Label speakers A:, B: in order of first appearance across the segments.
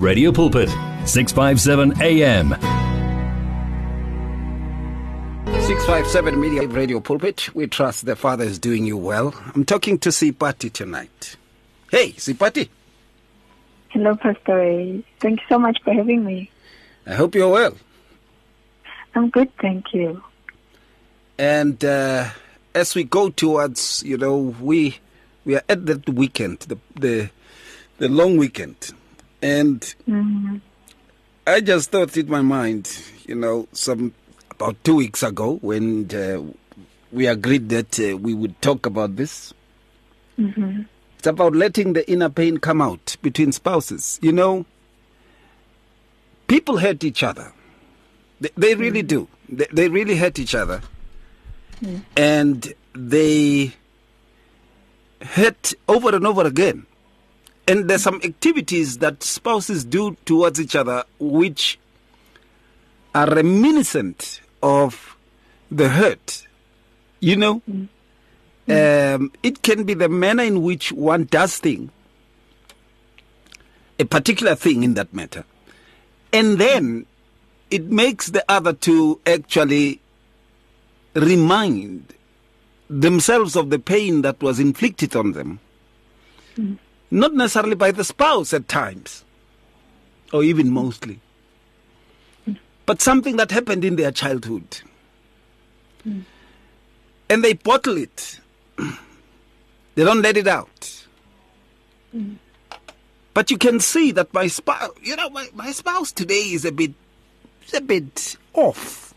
A: Radio Pulpit, 657 AM.
B: 657 Media Radio Pulpit. We trust the Father is doing you well. I'm talking to Seipati tonight. Hey, Seipati.
C: Hello, Pastor Ray. Thank you so much for having me.
B: I hope you're well.
C: I'm good, thank you.
B: And uh, as we go towards, you know, we we are at that weekend, the the, the long weekend, and
C: hmm
B: I just thought in my mind, you know, some about two weeks ago when uh, we agreed that uh, we would talk about this.
C: hmm
B: It's about letting the inner pain come out between spouses. You know, people hurt each other. They, they really do. They, they really hurt each other. And they hurt over and over again. And there's some activities that spouses do towards each other which are reminiscent of the hurt. You know? Um, it can be the manner in which one does thing, a particular thing in that matter, and then it makes the other to actually remind themselves of the pain that was inflicted on them, not necessarily by the spouse at times, or even mostly, but something that happened in their childhood. Hmm. And they bottle it they don't let it out. Hmm. But you can see that my spouse, you know, my, my spouse today is a bit, is a bit off.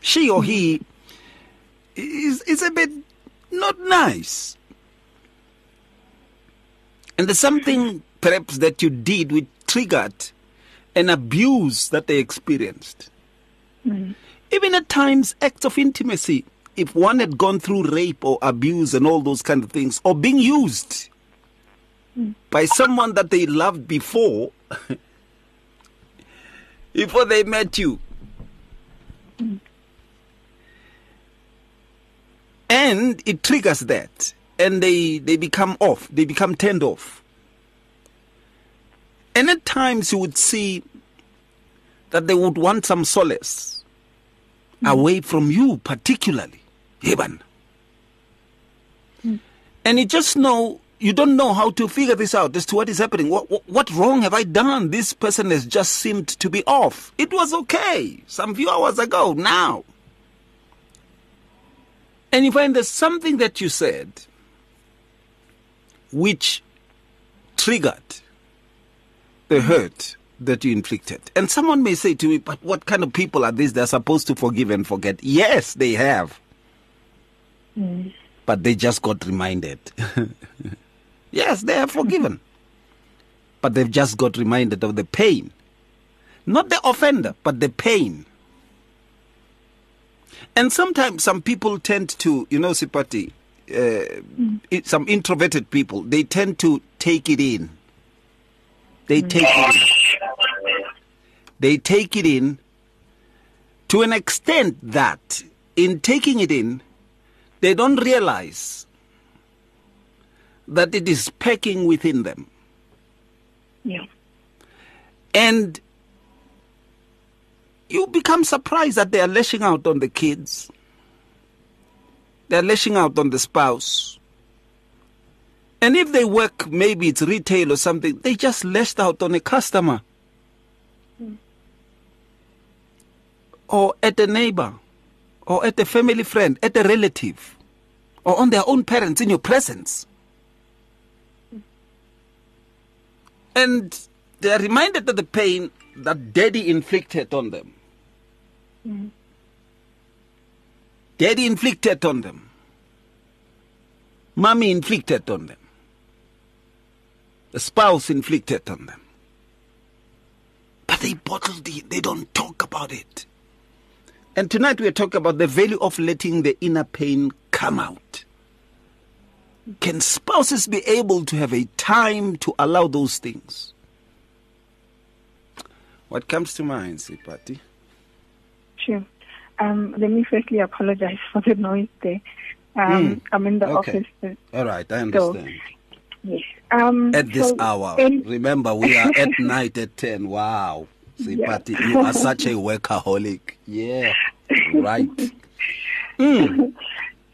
B: She or hmm. he is is a bit not nice. And there's something perhaps that you did which triggered an abuse that they experienced. Mm-hmm. Even at times, acts of intimacy. If one had gone through rape or abuse and all those kind of things, or being used mm. by someone that they loved before, before they met you. Mm. And it triggers that, and they, they become off, they become turned off. And at times you would see that they would want some solace hmm. away from you, particularly. Heaven. Hmm. And you just know, you don't know how to figure this out as to what is happening. What, what, what wrong have I done? This person has just seemed to be off. It was okay some few hours ago, now. And you find there's something that you said which triggered the mm-hmm. hurt that you inflicted. And someone may say to me, but what kind of people are these? They're supposed to forgive and forget. Yes, they have. Mm. But they just got reminded. yes, they have forgiven. But they've just got reminded of the pain. Not the offender, but the pain. And sometimes some people tend to, you know, Seipati, uh, it, some introverted people, they tend to take it in. They take it in. They take it in to an extent that in taking it in, they don't realize that it is packing within them.
C: Yeah.
B: And you become surprised that they are lashing out on the kids. They're lashing out on the spouse. And if they work, maybe it's retail or something, they just lashed out on a customer. Or at a neighbor. Or at a family friend, at a relative. Or on their own parents in your presence. And they are reminded of the pain that daddy inflicted on them. Mm. Daddy inflicted on them. Mommy inflicted on them. The spouse inflicted on them. But they bottled it, they don't talk about it. And tonight we are talking about the value of letting the inner pain come out. Can spouses be able to have a time to allow those things? What comes to mind, Seipati?
C: Sure. Um, let me firstly apologize for the noise there. Um,
B: Mm,
C: I'm in the
B: okay.
C: office.
B: All right, I
C: So,
B: understand.
C: yes. Um,
B: at this
C: so
B: hour.
C: in-
B: Remember, we are at night at 10. Wow. See,
C: Yeah.
B: you are such a workaholic. Yeah. Right.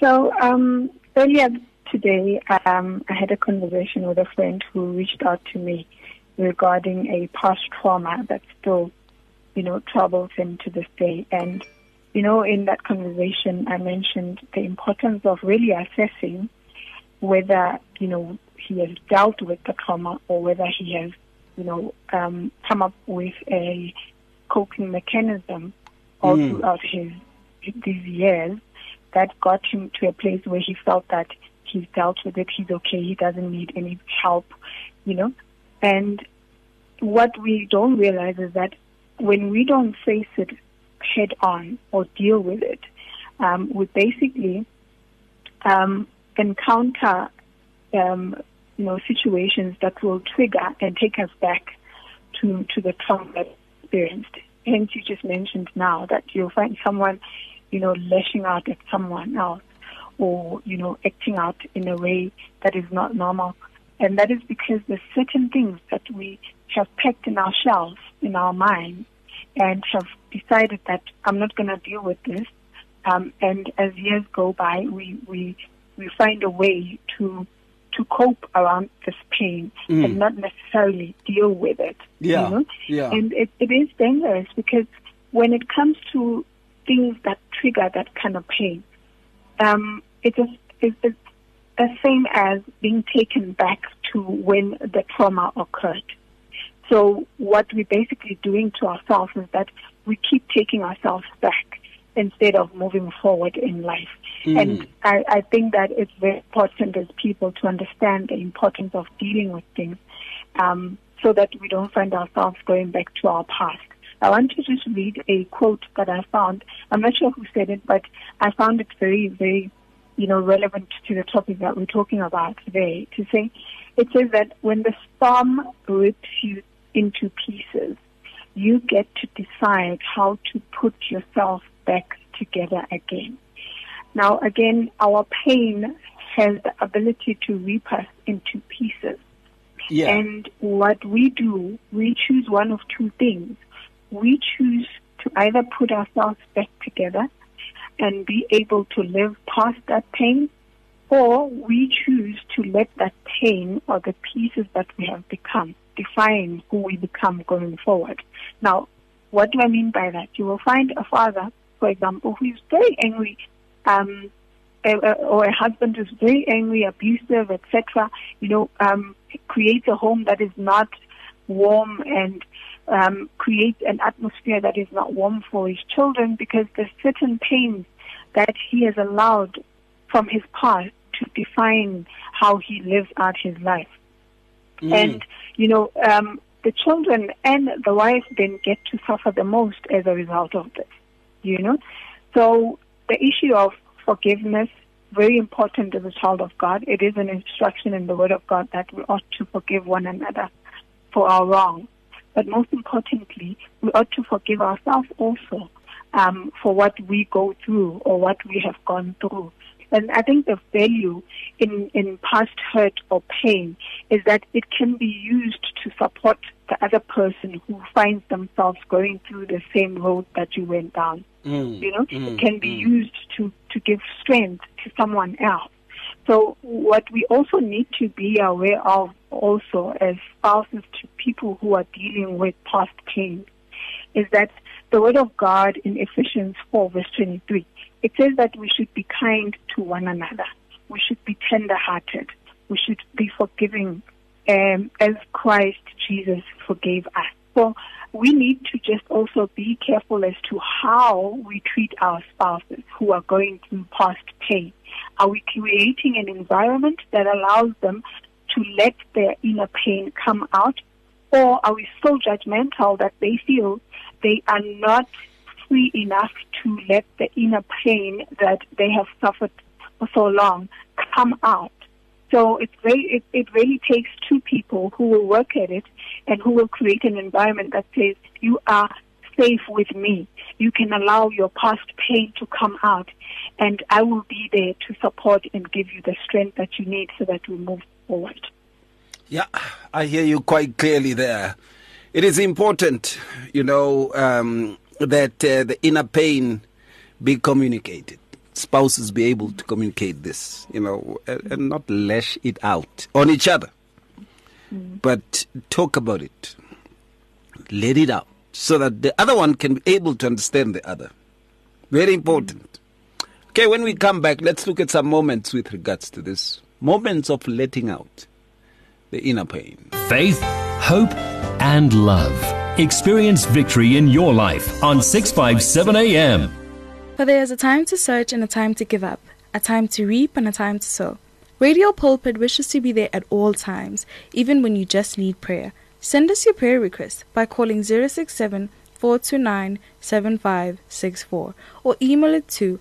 C: So um, earlier today, um, I had a conversation with a friend who reached out to me regarding a past trauma that still, you know, troubles him to this day. And, you know, in that conversation, I mentioned the importance of really assessing whether, you know, he has dealt with the trauma or whether he has, you know, um, come up with a coping mechanism all
B: Mm.
C: throughout his these years that got him to a place where he felt that he's dealt with it, he's okay, he doesn't need any help, you know. And what we don't realize is that when we don't face it head on or deal with it, um, we basically um, encounter um, you know situations that will trigger and take us back to to the trauma experienced. Hence, you just mentioned now that you'll find someone, you know, lashing out at someone else, or you know, acting out in a way that is not normal, and that is because there's certain things that we have packed in our shelves in our mind, and have decided that I'm not going to deal with this. Um, and as years go by, we we we find a way to to cope around this pain
B: Mm.
C: and not necessarily deal with it.
B: Yeah,
C: You know?
B: yeah.
C: And it, it is dangerous because when it comes to things that trigger that kind of pain, um, it is it, it's the same as being taken back to when the trauma occurred. So what we're basically doing to ourselves is that we keep taking ourselves back instead of moving forward in life. And I, I think that it's very important as people to understand the importance of dealing with things um, so that we don't find ourselves going back to our past. I want to just read a quote that I found. I'm not sure who said it, but I found it very, very, you know, relevant to the topic that we're talking about today. To say, it says that when the storm rips you into pieces, you get to decide how to put yourself back together again. Now, again, our pain has the ability to rip us into pieces.
B: Yeah.
C: And what we do, we choose one of two things. We choose to either put ourselves back together and be able to live past that pain, or we choose to let that pain or the pieces that we have become define who we become going forward. Now, what do I mean by that? You will find a father, for example, who is very angry um, or a husband who's very angry, abusive, etc., you know, um, creates a home that is not warm and um, creates an atmosphere that is not warm for his children because there's certain pains that he has allowed from his past to define how he lives out his life. And, you know, um, the children and the wife then get to suffer the most as a result of this, you know. So the issue of forgiveness, very important as a child of God. It is an instruction in the Word of God that we ought to forgive one another for our wrongs. But most importantly, we ought to forgive ourselves also um, for what we go through or what we have gone through. And I think the value in, in past hurt or pain is that it can be used to support the other person who finds themselves going through the same road that you went down.
B: Mm,
C: You know,
B: mm,
C: it can be
B: mm.
C: used to, to give strength to someone else. So what we also need to be aware of also as spouses to people who are dealing with past pain is that the word of God in Ephesians 4 verse 23, it says that we should be kind to one another. We should be tender hearted. We should be forgiving um, as Christ Jesus forgave us. So we need to just also be careful as to how we treat our spouses who are going through past pain. Are we creating an environment that allows them to let their inner pain come out? Or are we so judgmental that they feel they are not free enough to let the inner pain that they have suffered for so long come out? So it's very, it, it really takes two people who will work at it and who will create an environment that says you are safe with me. You can allow your past pain to come out and I will be there to support and give you the strength that you need so that we move forward.
B: Yeah, I hear you quite clearly there. It is important, you know, um, that uh, the inner pain be communicated. Spouses be able to communicate this, you know, and, and not lash it out on each other, but talk about it, let it out, so that the other one can be able to understand the other. Very important. Okay, when we come back, let's look at some moments with regards to this. Moments of letting out the inner pain.
A: Faith, hope, and love. Experience victory in your life on 657 AM.
D: For there is a time to search and a time to give up, a time to reap and a time to sow. Radio Pulpit wishes to be there at all times, even when you just need prayer. Send us your prayer request by calling 067 429 7564 or email it to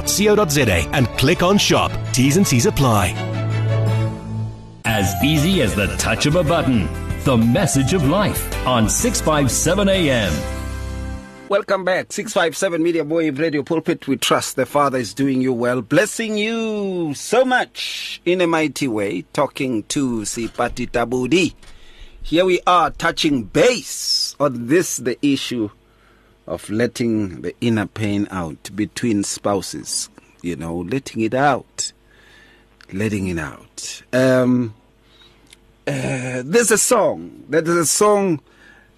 E: and click on shop. T's and C's apply.
A: As easy as the touch of a button. The message of life on 657 AM.
B: Welcome back. 657 Media Boy Radio Pulpit. We trust the Father is doing you well, blessing you so much in a mighty way. Talking to Seipati Tabudi. Here we are touching base on this, the issue of letting the inner pain out between spouses. You know, letting it out. Letting it out. Um, uh, there's a song. There's a song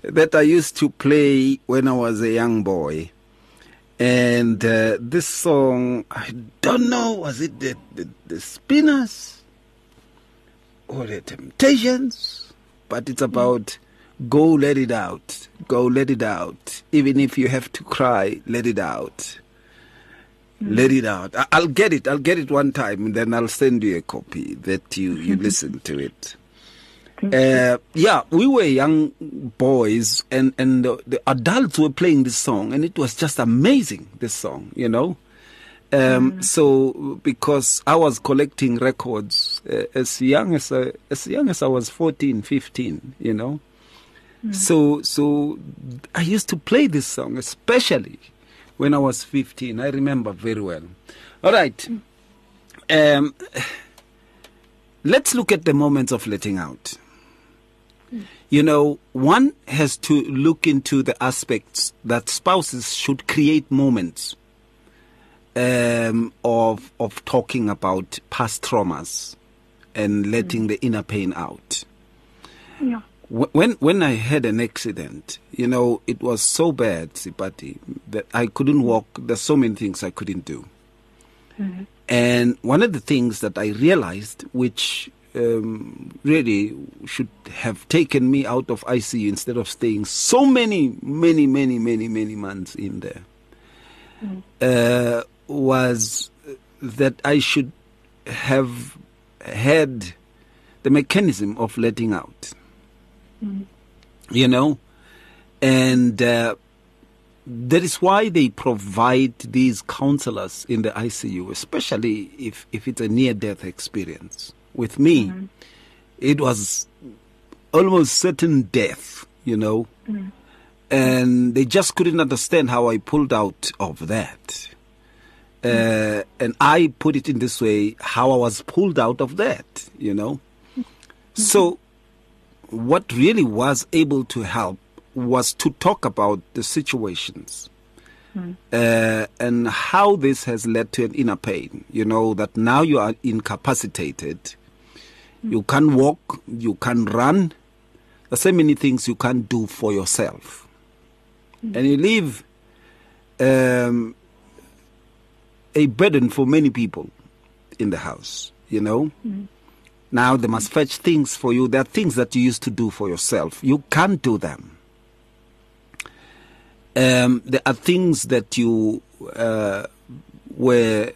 B: that I used to play when I was a young boy. And uh, this song, I don't know, was it the, the, the Spinners or the Temptations? But it's about go let it out. Go let it out. Even if you have to cry, let it out. Let it out. I- I'll get it. I'll get it one time, and then I'll send you a copy that you, you listen to it. Uh, yeah, we were young boys, and and the, the adults were playing this song, and it was just amazing. This song, you know. Um, So because I was collecting records uh, as young as I, as young as I was 14, 15, you know. So so I used to play this song, especially when I was 15. I remember very well. All right. Um, let's look at the moments of letting out. You know, one has to look into the aspects that spouses should create moments um, of of talking about past traumas and letting the inner pain out.
C: Yeah.
B: Wh- When when I had an accident, you know, it was so bad, Seipati, that I couldn't walk. There's so many things I couldn't do. And one of the things that I realized, which um, really should have taken me out of ICU instead of staying so many, many, many, many, many months in there, uh, was that I should have had the mechanism of letting out. You know? And uh, that is why they provide these counselors in the ICU, especially if, if it's a near death experience. With me, it was almost certain death, you know. And they just couldn't understand how I pulled out of that. Uh, and I put it in this way how I was pulled out of that, you know. So, what really was able to help was to talk about the situations uh, and how this has led to an inner pain. You know, that now you are incapacitated, you can't walk, you can't run. There's so many things you can't do for yourself. And you leave um, a burden for many people in the house, you know. Now they must fetch things for you. There are things that you used to do for yourself. You can't do them. Um, there are things that you uh, were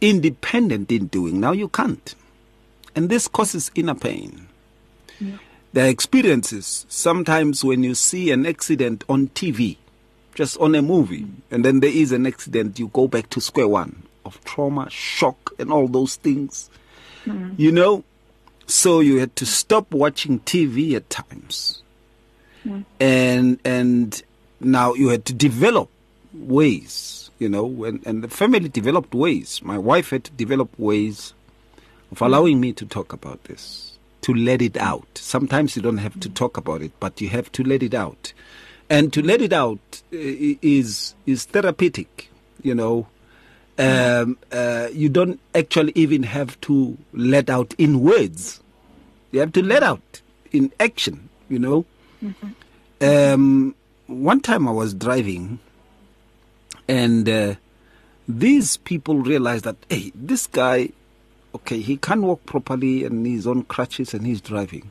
B: independent in doing. Now you can't. And this causes inner pain. Their experiences. Sometimes when you see an accident on TV, just on a movie, and then there is an accident, you go back to square one of trauma, shock, and all those things. Mm-hmm. You know, so you had to stop watching TV at times, mm. and and now you had to develop ways. You know, and and the family developed ways. My wife had to develop ways of mm. allowing me to talk about this, to let it out. Sometimes you don't have to mm. talk about it, but you have to let it out, and to let it out uh, is is therapeutic. You know, um, uh, you don't actually even have to let out in words. You have to let out in action. You know. Um, one time I was driving, and uh, these people realized that hey, this guy, okay, he can't walk properly and he's on crutches and he's driving,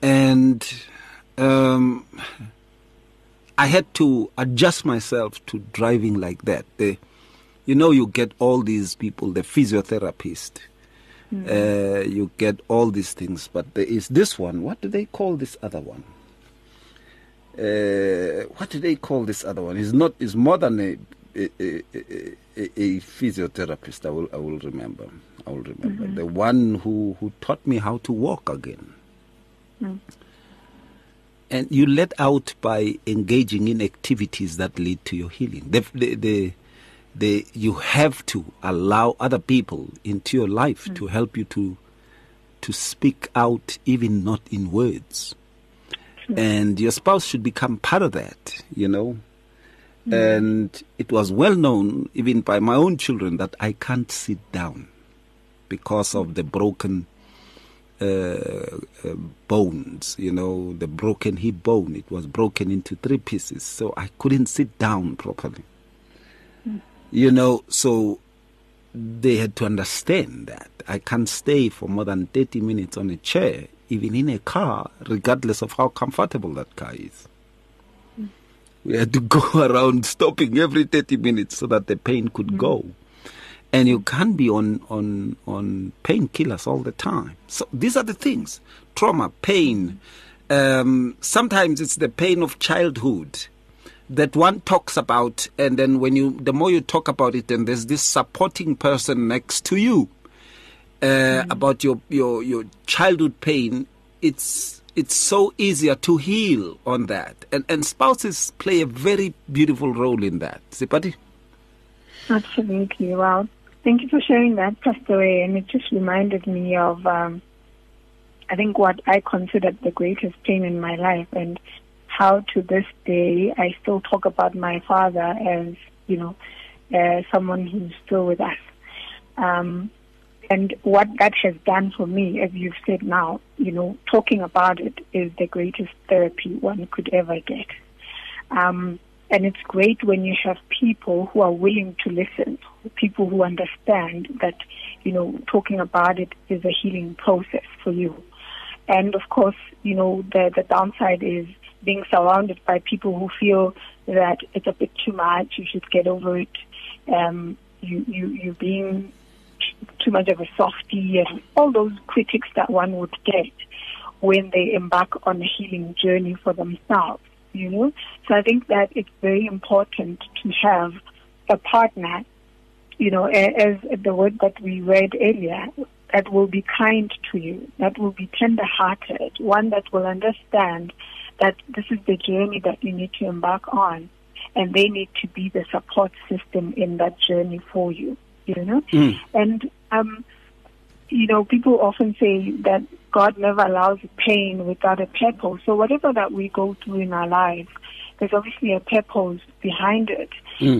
B: and um, I had to adjust myself to driving like that. The, you know, you get all these people, the physiotherapist, uh, you get all these things, but there is this one. What do they call this other one? uh, what do they call this other one? It's not. It's more than a a, a, a, physiotherapist. I will. I will remember. I will remember the one who who taught me how to walk again. And you let out by engaging in activities that lead to your healing. The, the, the, the, you have to allow other people into your life to help you to to speak out, even not in words and your spouse should become part of that, you know. And it was well known, even by my own children, that I can't sit down because of the broken uh, uh, bones, you know, the broken hip bone. It was broken into three pieces, so I couldn't sit down properly. You know, so they had to understand that I can't stay for more than 30 minutes on a chair, even in a car, regardless of how comfortable that car is. Mm. We had to go around stopping every 30 minutes so that the pain could mm. go. And you can't be on, on, on painkillers all the time. So these are the things trauma, pain. Mm. Um, sometimes it's the pain of childhood that one talks about and then when you the more you talk about it then there's this supporting person next to you uh, about your, your your childhood pain it's it's so easier to heal on that and and spouses play a very beautiful role in that Seipati?
C: Absolutely. Wow. Thank you for sharing that, Pastor Ray. And it just reminded me of, um, I think, what I considered the greatest pain in my life and how to this day I still talk about my father as, you know, uh, someone who's still with us. Um, and what that has done for me, as you've said now, you know, talking about it is the greatest therapy one could ever get. Um, and it's great when you have people who are willing to listen, people who understand that, you know, talking about it is a healing process for you. And of course, you know, the, the downside is being surrounded by people who feel that it's a bit too much, you should get over it, um, you, you, you're being too much of a softie and all those critics that one would get when they embark on a healing journey for themselves, you know. So I think that it's very important to have a partner, you know, as the word that we read earlier, that will be kind to you, that will be tender hearted, one that will understand that this is the journey that you need to embark on and they need to be the support system in that journey for you, you know. And um, you know, people often say that God never allows pain without a purpose. So whatever that we go through in our lives, there's obviously a purpose behind it.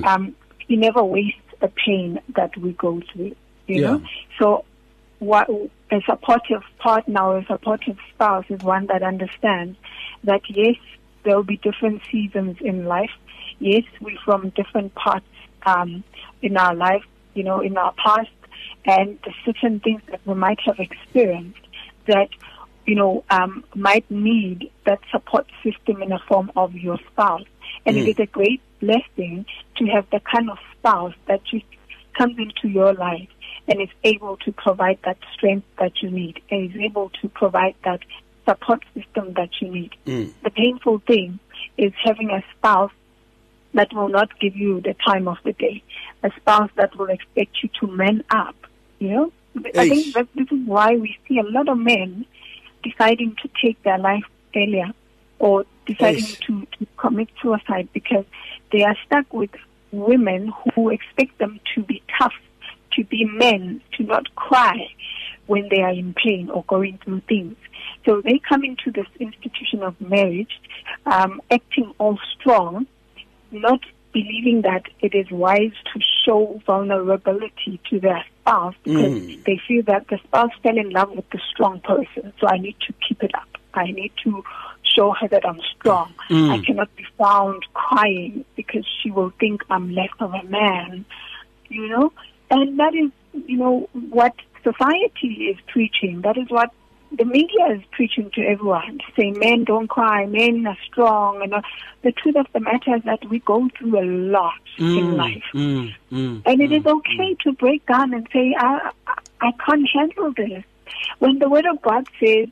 C: Um, he never wastes a pain that we go through. You
B: Yeah.
C: know, so what a supportive partner or a supportive spouse is one that understands that yes, there will be different seasons in life. Yes, we're from different parts um, in our life, you know, in our past, and the certain things that we might have experienced that you know um, might need that support system in the form of your spouse. And it is a great blessing to have the kind of spouse that just comes into your life and is able to provide that strength that you need and is able to provide that support system that you need.
B: Mm.
C: The painful thing is having a spouse that will not give you the time of the day, a spouse that will expect you to man up. You know, I think that this is why we see a lot of men deciding to take their life earlier or deciding
B: Eish.
C: to, to commit suicide because they are stuck with women who expect them to be tough, to be men, to not cry when they are in pain or going through things. So they come into this institution of marriage um, acting all strong, not believing that it is wise to show vulnerability to their spouse because
B: Mm.
C: they feel that the spouse fell in love with the strong person, so I need to keep it up. I need to show her that I'm strong.
B: Mm.
C: I cannot be found crying because she will think I'm less of a man, you know? And that is, you know, what society is preaching. That is what the media is preaching to everyone, saying men don't cry, men are strong. And uh, the truth of the matter is that we go through a lot in life.
B: Mm, mm,
C: And it is okay to break down and say, I, I, can't handle this. When the Word of God says,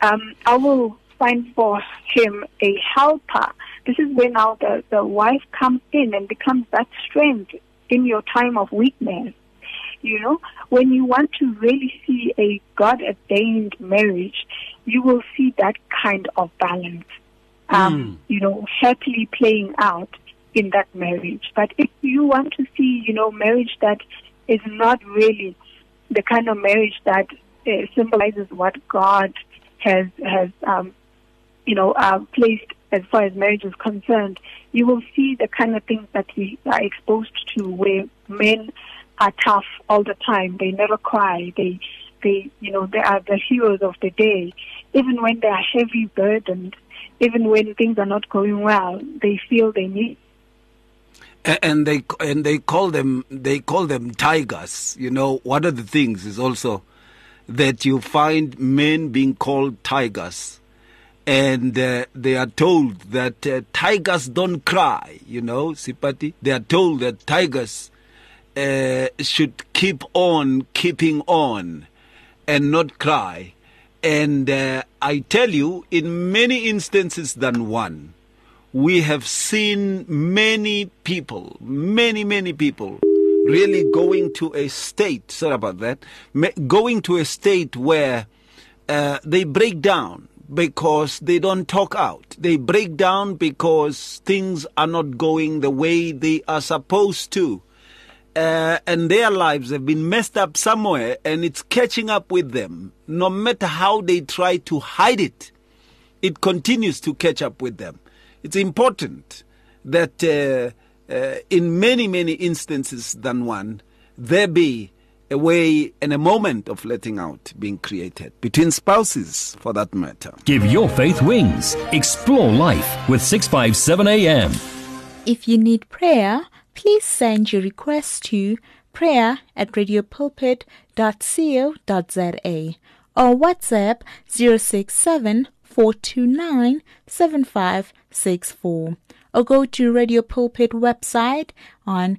C: um, I will find for him a helper, this is when now the, the wife comes in and becomes that strength in your time of weakness. You know, when you want to really see a God ordained marriage, you will see that kind of balance, um, you know, happily playing out in that marriage. But if you want to see, you know, marriage that is not really the kind of marriage that uh, symbolizes what God has has um, you know uh, placed as far as marriage is concerned, you will see the kind of things that we are exposed to, where men are tough all the time. They never cry. They they you know they are the heroes of the day, even when they are heavy burdened. Even when things are not going well, they feel they need
B: and they and they call them they call them tigers. You know, one of the things is also that you find men being called tigers, and uh, they are told that uh, tigers don't cry. You know, Seipati. They are told that tigers uh, should keep on keeping on, and not cry. And uh, I tell you, in many instances than one, we have seen many people, many, many people really going to a state, sorry about that, going to a state where uh, they break down because they don't talk out. They break down because things are not going the way they are supposed to. Uh, and their lives have been messed up somewhere and it's catching up with them. No matter how they try to hide it, it continues to catch up with them. It's important that uh, uh, in many, many instances than one, there be a way and a moment of letting out being created between spouses, for that matter.
A: Give your faith wings. Explore life with 657 AM.
F: If you need prayer, please send your request to prayer at radiopulpit.co.za or WhatsApp 067 429 7564 or go to Radio Pulpit website on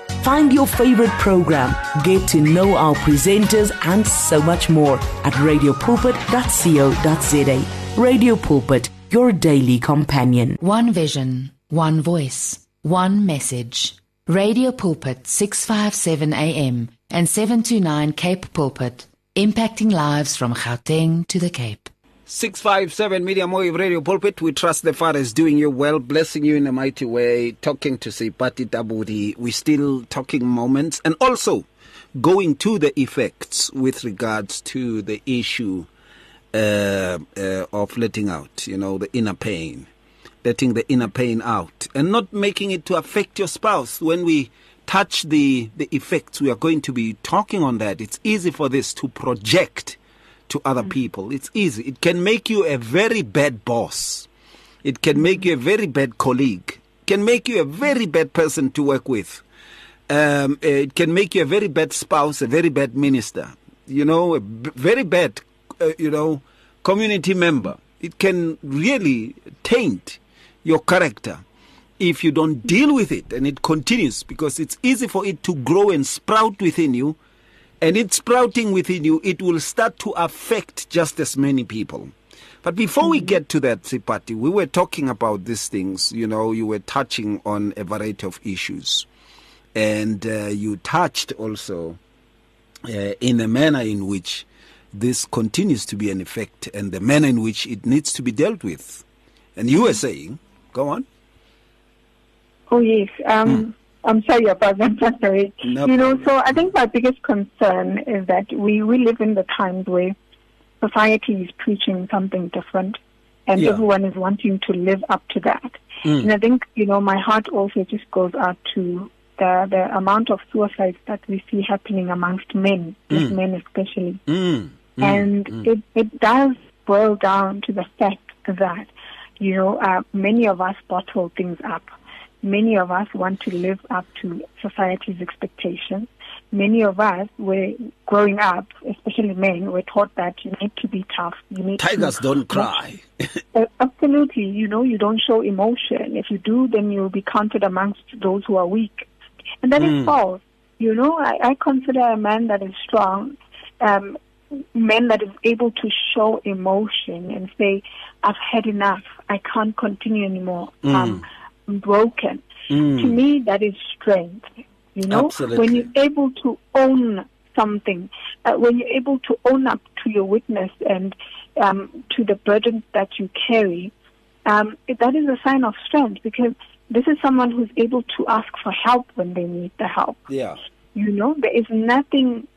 G: Find your favorite program, get to know our presenters, and so much more at radiopulpit.co.za. Radio Pulpit, your daily companion.
H: One vision, one voice, one message. Radio Pulpit 657 AM and 729 Cape Pulpit, impacting lives from Gauteng to the Cape.
B: 657 Medium Wave Radio Pulpit. We trust the Father is doing you well, blessing you in a mighty way. Talking to Seipati Tabudi. We're still talking moments and also going to the effects with regards to the issue uh, uh, of letting out, you know, the inner pain. Letting the inner pain out and not making it to affect your spouse. When we touch the, the effects, we are going to be talking on that. It's easy for this to project to other people. It's easy. It can make you a very bad boss. It can make you a very bad colleague. Can make you a very bad person to work with. Um, it can make you a very bad spouse, a very bad minister. You know, a b- very bad, uh, you know, community member. It can really taint your character if you don't deal with it and it continues because it's easy for it to grow and sprout within you and it's sprouting within you it will start to affect just as many people. But before we get to that Seipati, we were talking about these things you know you were touching on a variety of issues. And uh, you touched also uh, in the manner in which this continues to be an effect and the manner in which it needs to be dealt with. And you were saying go on.
C: Oh yes. Um, I'm sorry about that. I'm sorry.
B: No
C: you know, so I think my biggest concern is that we, we live in the times where society is preaching something different and
B: Yeah.
C: everyone is wanting to live up to that.
B: Mm.
C: And I think, you know, my heart also just goes out to the, the amount of suicides that we see happening amongst men,
B: Mm.
C: men especially.
B: Mm,
C: and
B: mm.
C: it, it does boil down to the fact that, you know, uh, many of us bottle things up. Many of us want to live up to society's expectations. Many of us, were growing up, especially men, were taught that you need to be tough. You need
B: tigers
C: to
B: don't cry
C: uh, absolutely. You know, you don't show emotion. If you do, then you'll be counted amongst those who are weak. And that is
B: Mm.
C: false. You know, I, I consider a man that is strong, um, man that is able to show emotion and say, I've had enough. I can't continue anymore.
B: Mm.
C: Um, broken.
B: Mm.
C: To me, that is strength. You know,
B: Absolutely.
C: when you're able to own something, uh, when you're able to own up to your weakness and um, to the burden that you carry, um, that is a sign of strength because this is someone who's able to ask for help when they need the help.
B: yeah
C: You know, there is nothing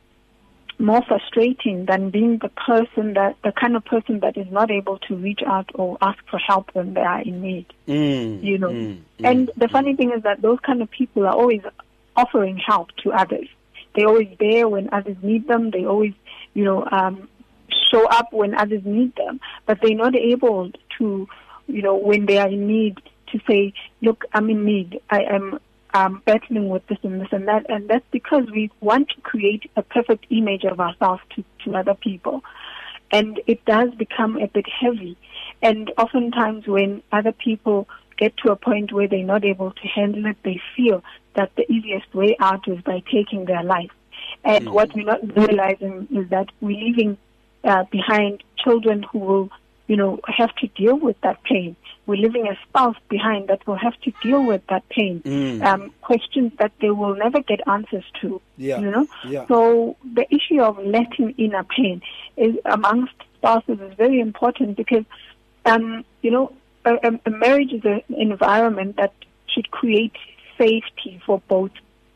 C: more frustrating than being the person that the kind of person that is not able to reach out or ask for help when they are in need
B: mm,
C: you know.
B: mm,
C: and
B: mm,
C: the funny thing is that those kind of people are always offering help to others. They're always there when others need them. They always, you know, um, show up when others need them. But they're not able to, you know, when they are in need, to say, "Look, I'm in need. I am." Um, battling with this and this and that, and that's because we want to create a perfect image of ourselves to, to other people and it does become a bit heavy. And oftentimes, when other people get to a point where they're not able to handle it, they feel that the easiest way out is by taking their life. And what we're not realizing is that we're leaving uh, behind children who will, you know, have to deal with that pain. We're leaving a spouse behind that will have to deal with that pain.
B: Mm.
C: Um, questions that they will never get answers to.
B: Yeah.
C: You know.
B: Yeah.
C: So the issue of letting in a pain is amongst spouses is very important because, um, you know, a, a- a marriage is an environment that should create safety for both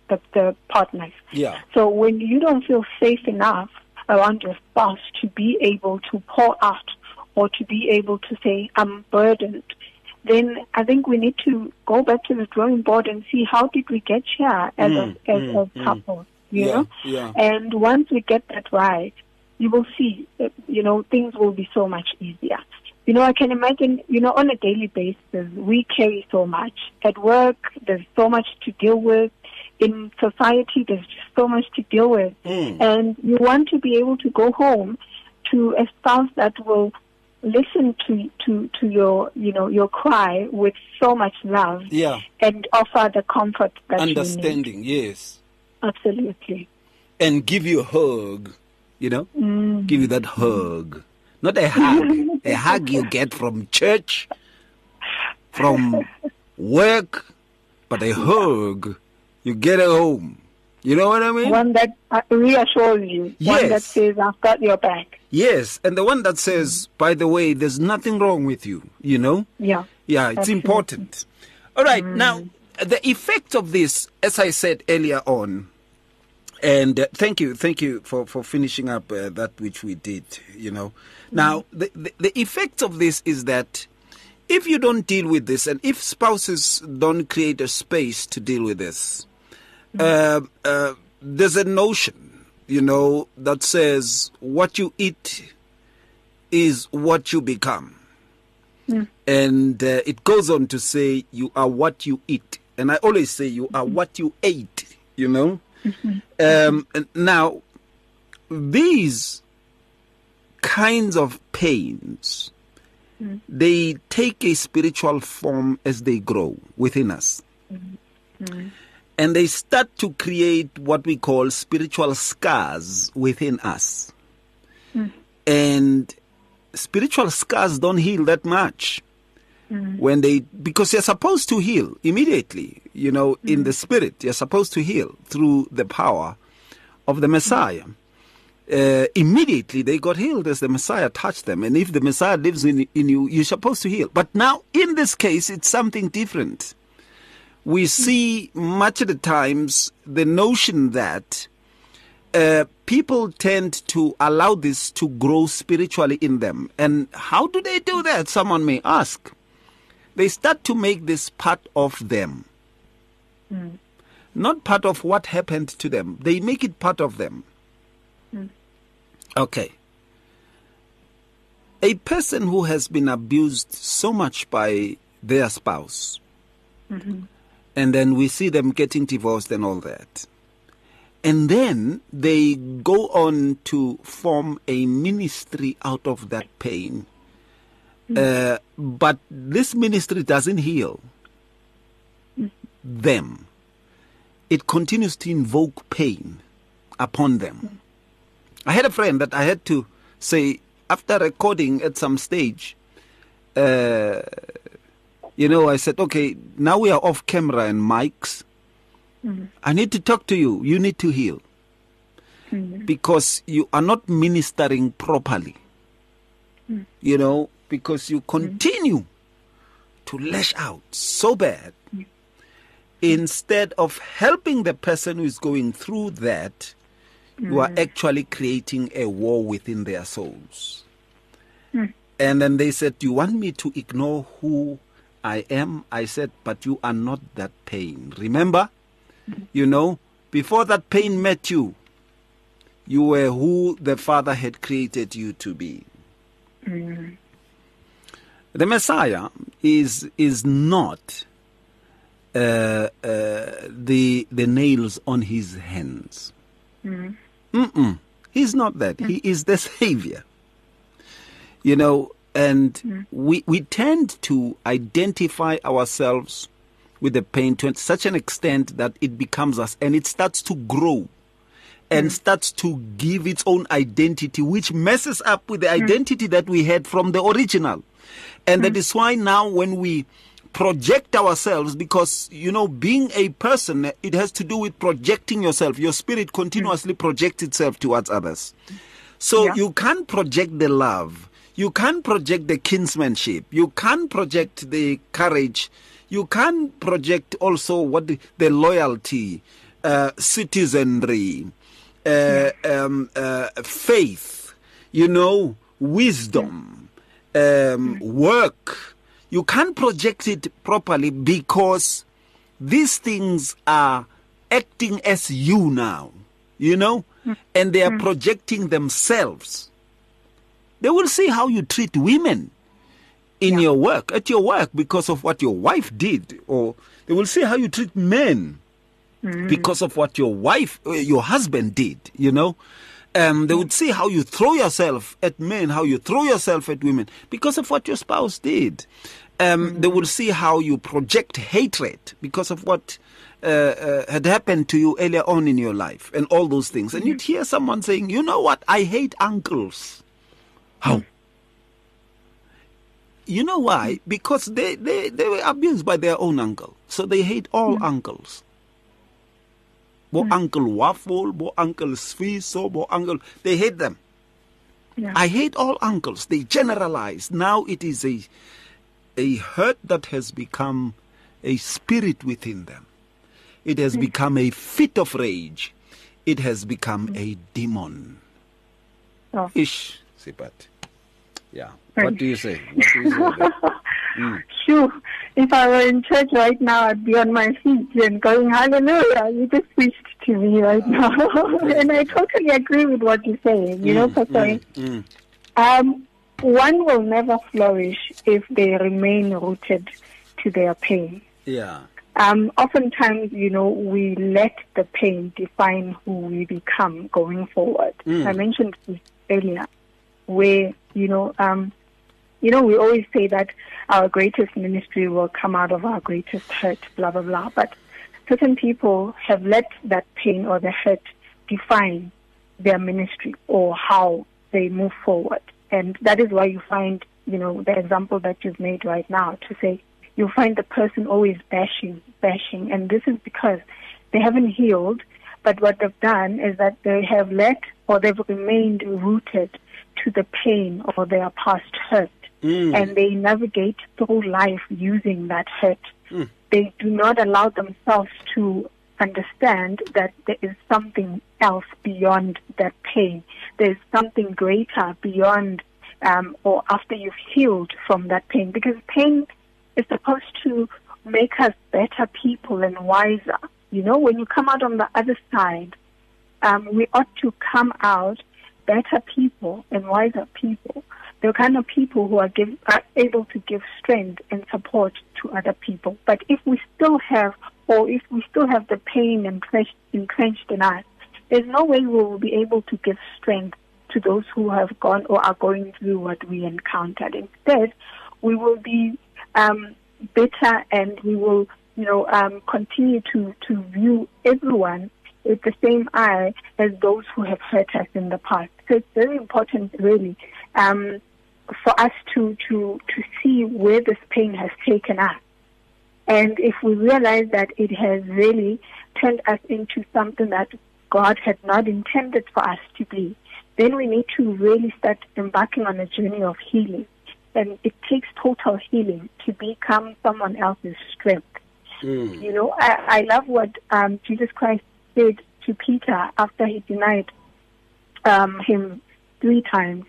C: the, the partners.
B: yeah
C: So when you don't feel safe enough around your spouse to be able to pour out or to be able to say, I'm burdened, then I think we need to go back to the drawing board and see how did we get here as
B: Mm,
C: a, as
B: mm,
C: a
B: mm.
C: couple, you
B: yeah
C: know?
B: yeah
C: And once we get that right, you will see, you know, things will be so much easier. You know, I can imagine, you know, on a daily basis, we carry so much. At work, there's so much to deal with. In society, there's just so much to deal with.
B: Mm.
C: And you want to be able to go home to a spouse that will listen to, to, to your, you know, your cry with so much love
B: yeah.
C: and offer the comfort that you need.
B: understanding yes.
C: Absolutely.
B: and give you a hug you know?
C: Mm.
B: give you that hug. Not a hug. A hug you get from church from work but a hug. You get at home you know what i mean
C: One that uh, reassures you. Yes. One that says, I've got your back.
B: yes and the one that says by the way there's nothing wrong with you you know
C: Yeah.
B: Yeah, it's
C: Absolutely.
B: important. All right, now the effect of this, as I said earlier on, and uh, thank you, thank you for for finishing up uh, that which we did. You know, now the, the the effect of this is that if you don't deal with this, and if spouses don't create a space to deal with this, Uh, uh, there's a notion, you know, that says what you eat is what you become. And uh, it goes on to say you are what you eat. And I always say you are what you ate, you know. Um, and now, these kinds of pains, they take a spiritual form as they grow within us. And they start to create what we call spiritual scars within us. Hmm. And spiritual scars don't heal that much. Hmm. When they because you're supposed to heal immediately you know in the hmm. spirit you're supposed to heal through the power of the messiah. Uh, immediately they got healed as the messiah touched them. And if the messiah lives in, in you you're supposed to heal. But now in this case it's something different we see much of the times the notion that uh, people tend to allow this to grow spiritually in them. And how do they do that? Someone may ask. They start to make this part of them, hmm. not part of what happened to them. They make it part of them. Hmm. Okay. A person who has been abused so much by their spouse, mm-hmm. And then we see them getting divorced and all that. And then they go on to form a ministry out of that pain. Uh, but this ministry doesn't heal them, it continues to invoke pain upon them. I had a friend that I had to say, after recording at some stage, uh, you know, I said, okay, now we are off camera and mics. Mm-hmm. I need to talk to you. You need to heal. Mm-hmm. Because you are not ministering properly. Mm. You know, because you mm-hmm. continue to lash out so bad mm. instead of helping the person who is going through that, you are actually creating a war within their souls. Mm. And then they said, Do you want me to ignore who I am? I said, But you are not that pain. Remember? You know, before that pain met you, you were who the Father had created you to be. The Messiah is is not uh, uh, the the nails on his hands. Mm-mm. He's not that. He is the Savior. You know, and hmm. we we tend to identify ourselves with the pain to such an extent that it becomes us and it starts to grow and hmm. starts to give its own identity, which messes up with the hmm. identity that we had from the original. And that is why now when we project ourselves, because, you know, being a person, it has to do with projecting yourself. Your spirit continuously projects itself towards others. So
C: Yeah.
B: you can't project the love. You can't project the kinsmanship. You can't project the courage. You can't project also what the, the loyalty, uh, citizenry, uh, um, uh, faith, you know, wisdom, um, work. You can't project it properly because these things are acting as you now, you know, and they are projecting themselves. They will see how you treat women in your work, at your work, because of what your wife did, or they will see how you treat men because of what your wife, uh, your husband did, you know. Um, they would see how you throw yourself at men, how you throw yourself at women because of what your spouse did. Um, They will see how you project hatred because of what uh, uh, had happened to you earlier on in your life and all those things. And you'd hear someone saying, you know what, I hate uncles. How? You know why? Because they, they, they were abused by their own uncle. So they hate all hmm. uncles. Bo hmm. Uncle Waffle, Bo Uncle Sfiso, Bo Uncle. They hate them.
C: Yeah.
B: I hate all uncles. They generalize. Now it is a, a hurt that has become a spirit within them. It has hmm. become a fit of rage. It has become a demon.
C: Oh.
B: Ish, Yeah. What do you say? What do you say? that?
C: Phew, if I were in church right now, I'd be on my feet and going, Hallelujah. You just preached to me right now. and I totally agree with what you're saying. You know, Pastor,
B: Mm.
C: um, one will never flourish if they remain rooted to their pain.
B: Yeah.
C: Um, oftentimes, you know, we let the pain define who we become going forward.
B: Mm.
C: I mentioned this earlier, where you know, um, you know, we always say that our greatest ministry will come out of our greatest hurt, blah blah blah. But certain people have let that pain or the hurt define their ministry or how they move forward, and that is why you find, you know, the example that you've made right now to say you'll find the person always bashing, bashing, and this is because they haven't healed. But what they've done is that they have let or they've remained rooted to the pain or their past hurt, and they navigate through life using that hurt. They do not allow themselves to understand that there is something else beyond that pain. There's something greater beyond um, or after you've healed from that pain, because pain is supposed to make us better people and wiser. You know, when you come out on the other side, um, we ought to come out better people and wiser people. The kind of people who are, give, are able to give strength and support to other people. But if we still have, or if we still have the pain entrenched, entrenched in us, there's no way we will be able to give strength to those who have gone or are going through what we encountered. Instead, we will be um, bitter and we will, you know, um, continue to, to view everyone with the same eye as those who have hurt us in the past. So it's very important, really, um, for us to, to, to see where this pain has taken us. And if we realize that it has really turned us into something that God had not intended for us to be, then we need to really start embarking on a journey of healing. And it takes total healing to become someone else's strength. You know, I, I love what um, Jesus Christ said to Peter after he denied um, him three times.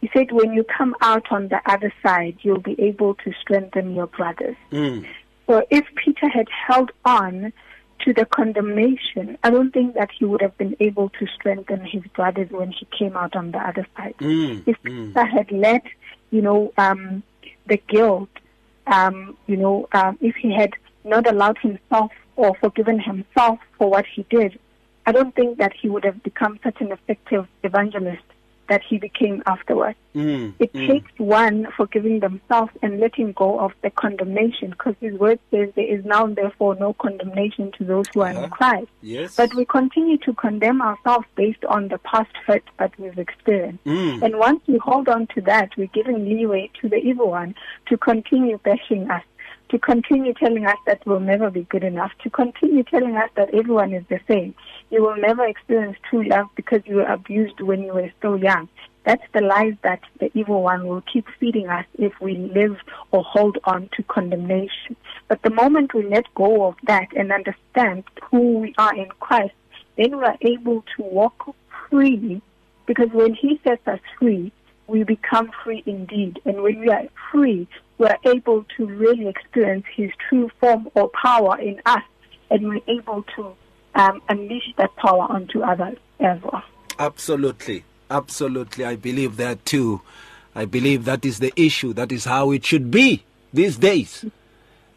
C: He said, When you come out on the other side, you'll be able to strengthen your brothers.
B: Mm.
C: So if Peter had held on to the condemnation, I don't think that he would have been able to strengthen his brothers when he came out on the other side.
B: Mm.
C: If Peter had let, you know, um, the guilt, um, you know, um, if he had not allowed himself or forgiven himself for what he did, I don't think that he would have become such an effective evangelist that he became afterwards.
B: Mm.
C: It takes one forgiving themselves and letting go of the condemnation because his word says there is now therefore no condemnation to those who are in Christ.
B: Yes.
C: But we continue to condemn ourselves based on the past hurt that we've experienced.
B: Mm.
C: And once we hold on to that, we're giving leeway to the evil one to continue bashing us, to continue telling us that we'll never be good enough, to continue telling us that everyone is the same. You will never experience true love because you were abused when you were so young. That's the lies that the evil one will keep feeding us if we live or hold on to condemnation. But the moment we let go of that and understand who we are in Christ, then we are able to walk freely because when He sets us free, we become free indeed. And when we are free, we are able to really experience His true form or power in us, and we're able to um, unleash that power onto others as well.
B: Absolutely. Absolutely. I believe that too. I believe that is the issue. That is how it should be these days.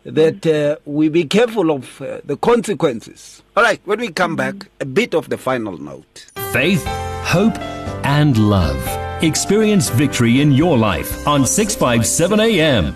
B: That uh, we be careful of uh, the consequences. All right, when we come back, a bit of the final note.
A: Faith, hope, and love. Experience victory in your life on 657 AM.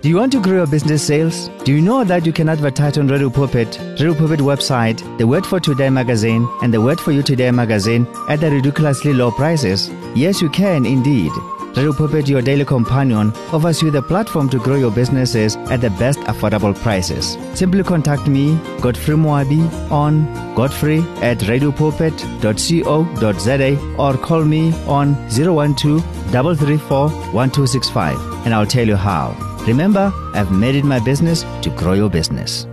I: Do you want to grow your business sales? Do you know that you can advertise on Radio Pulpit, Radio Pulpit website, the Word for Today magazine, and the Word for You Today magazine at the ridiculously low prices? Yes, you can indeed. Radio Pulpit, your daily companion, offers you the platform to grow your businesses at the best affordable prices. Simply contact me, Godfrey Moabi, on godfrey at radiopulpit.co.za or call me on 012 334 1265 and I'll tell you how. Remember, I've made it my business to grow your business.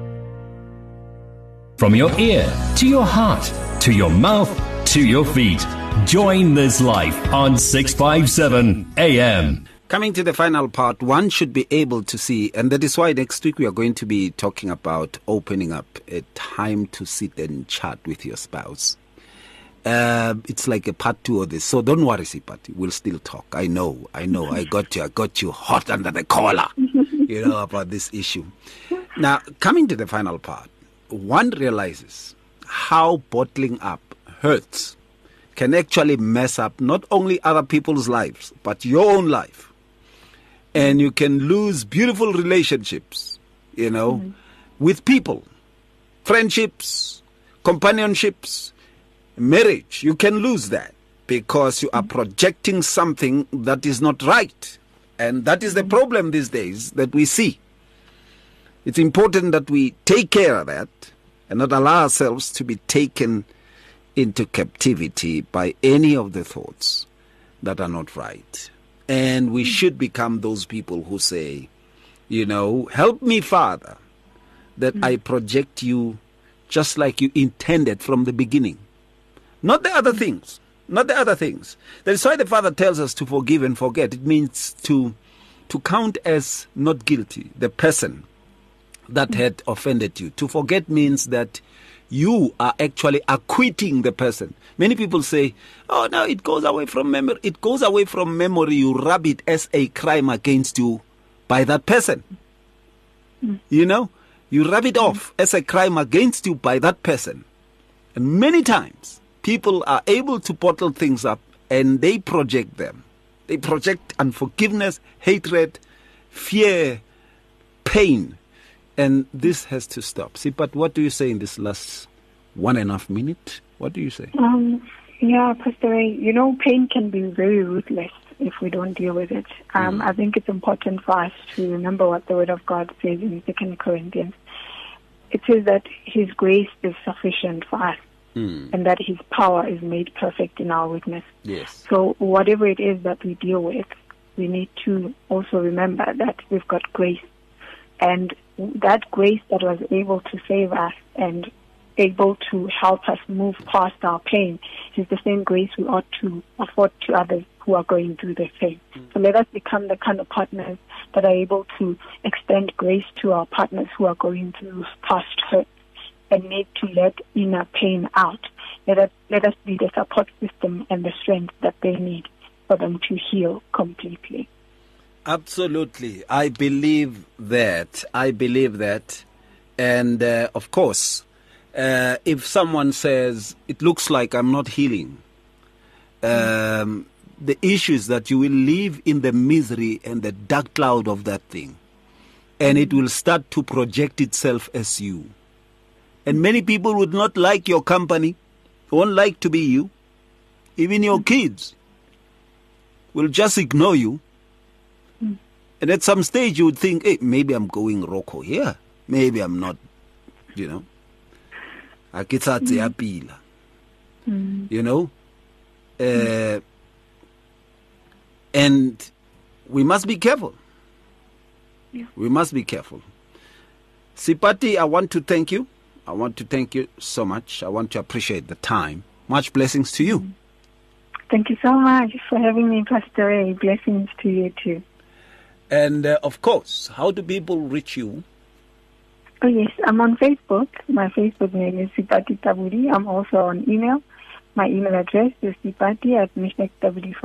A: From your ear to your heart to your mouth to your feet. Join this life on 657 AM.
B: Coming to the final part, one should be able to see, and that is why next week we are going to be talking about opening up a time to sit and chat with your spouse. Uh, it's like a part two of this, so don't worry, Seipati. We'll still talk. I know, I know. I got you. I got you hot under the collar, you know, about this issue. Now, coming to the final part, one realizes how bottling up hurts can actually mess up not only other people's lives, but your own life and you can lose beautiful relationships, you know, mm-hmm. with people, friendships, companionships, marriage. You can lose that because you are projecting something that is not right. And that is the mm-hmm. problem these days that we see. It's important that we take care of that and not allow ourselves to be taken into captivity by any of the thoughts that are not right. And we hmm. should become those people who say, you know, help me, Father, that mm. I project you just like you intended from the beginning. Not the other hmm. things. Not the other things. That is why the Father tells us to forgive and forget. It means to to count as not guilty the person that hmm. had offended you. To forget means that you are actually acquitting the person. Many people say, oh, no, it goes away from memory. It goes away from memory. You rub it as a crime against you by that person. Mm. You know, you rub it mm. off as a crime against you by that person. And many times, people are able to bottle things up and they project them. They project unforgiveness, hatred, fear, pain and this has to stop. See, but what do you say in this last one and a half minute? What do you say?
C: Um, yeah, Pastor Ray, you know, pain can be very ruthless if we don't deal with it. Um, mm. I think it's important for us to remember what the Word of God says in Second Corinthians. It says that His grace is sufficient for us. Mm. And that his power is made perfect in our weakness.
B: Yes.
C: So whatever it is that we deal with, we need to also remember that we've got grace and that grace that was able to save us and able to help us move past our pain is the same grace we ought to afford to others who are going through the same. Mm. So let us become the kind of partners that are able to extend grace to our partners who are going through past hurt and need to let inner pain out. Let us, let us be the support system and the strength that they need for them to heal completely.
B: Absolutely. I believe that. I believe that. And uh, of course, uh, if someone says, it looks like I'm not healing, um, the issue is that you will live in the misery and the dark cloud of that thing. And it will start to project itself as you. And many people would not like your company, won't like to be you. Even your kids will just ignore you and at some stage, you would think, hey, maybe I'm going rocco here. Maybe I'm not, you know. Mm. Mm. You know? Uh, and we must be careful.
C: Yeah.
B: We must be careful. Seipati, I want to thank you. I want to thank you so much. I want to appreciate the time. Much blessings to you.
C: Thank you so much for having me, Pastor A. Blessings to you too.
B: And uh, of course, how do people reach you?
C: Oh, yes, I'm on Facebook. My Facebook name is Seipati Tabudi. I'm also on email. My email address is sipati at mishektabudi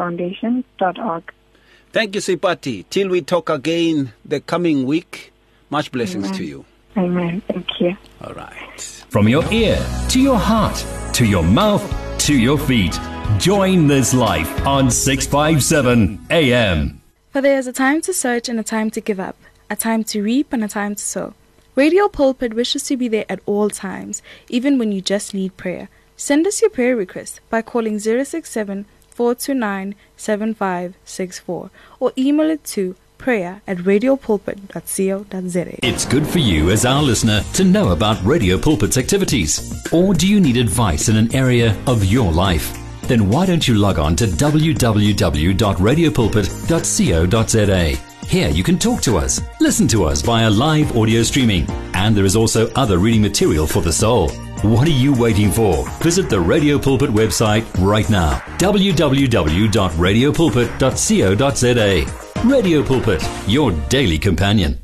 B: Thank you, Seipati. Till we talk again the coming week, much blessings
C: Amen.
B: to you.
C: Amen. Thank you.
B: All right.
A: From your ear to your heart to your mouth to your feet. Join this life on 657 AM.
D: For there is a time to search and a time to give up, a time to reap and a time to sow. Radio Pulpit wishes to be there at all times, even when you just need prayer. Send us your prayer request by calling 067 429 7564 or email it to prayer at radiopulpit.co.za.
A: It's good for you as our listener to know about Radio Pulpit's activities. Or do you need advice in an area of your life? Then why don't you log on to www.radiopulpit.co.za? Here you can talk to us, listen to us via live audio streaming, and there is also other reading material for the soul. What are you waiting for? Visit the Radio Pulpit website right now www.radiopulpit.co.za Radio Pulpit, your daily companion.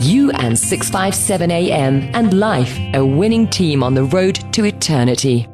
J: You and 657 AM and life, a winning team on the road to eternity.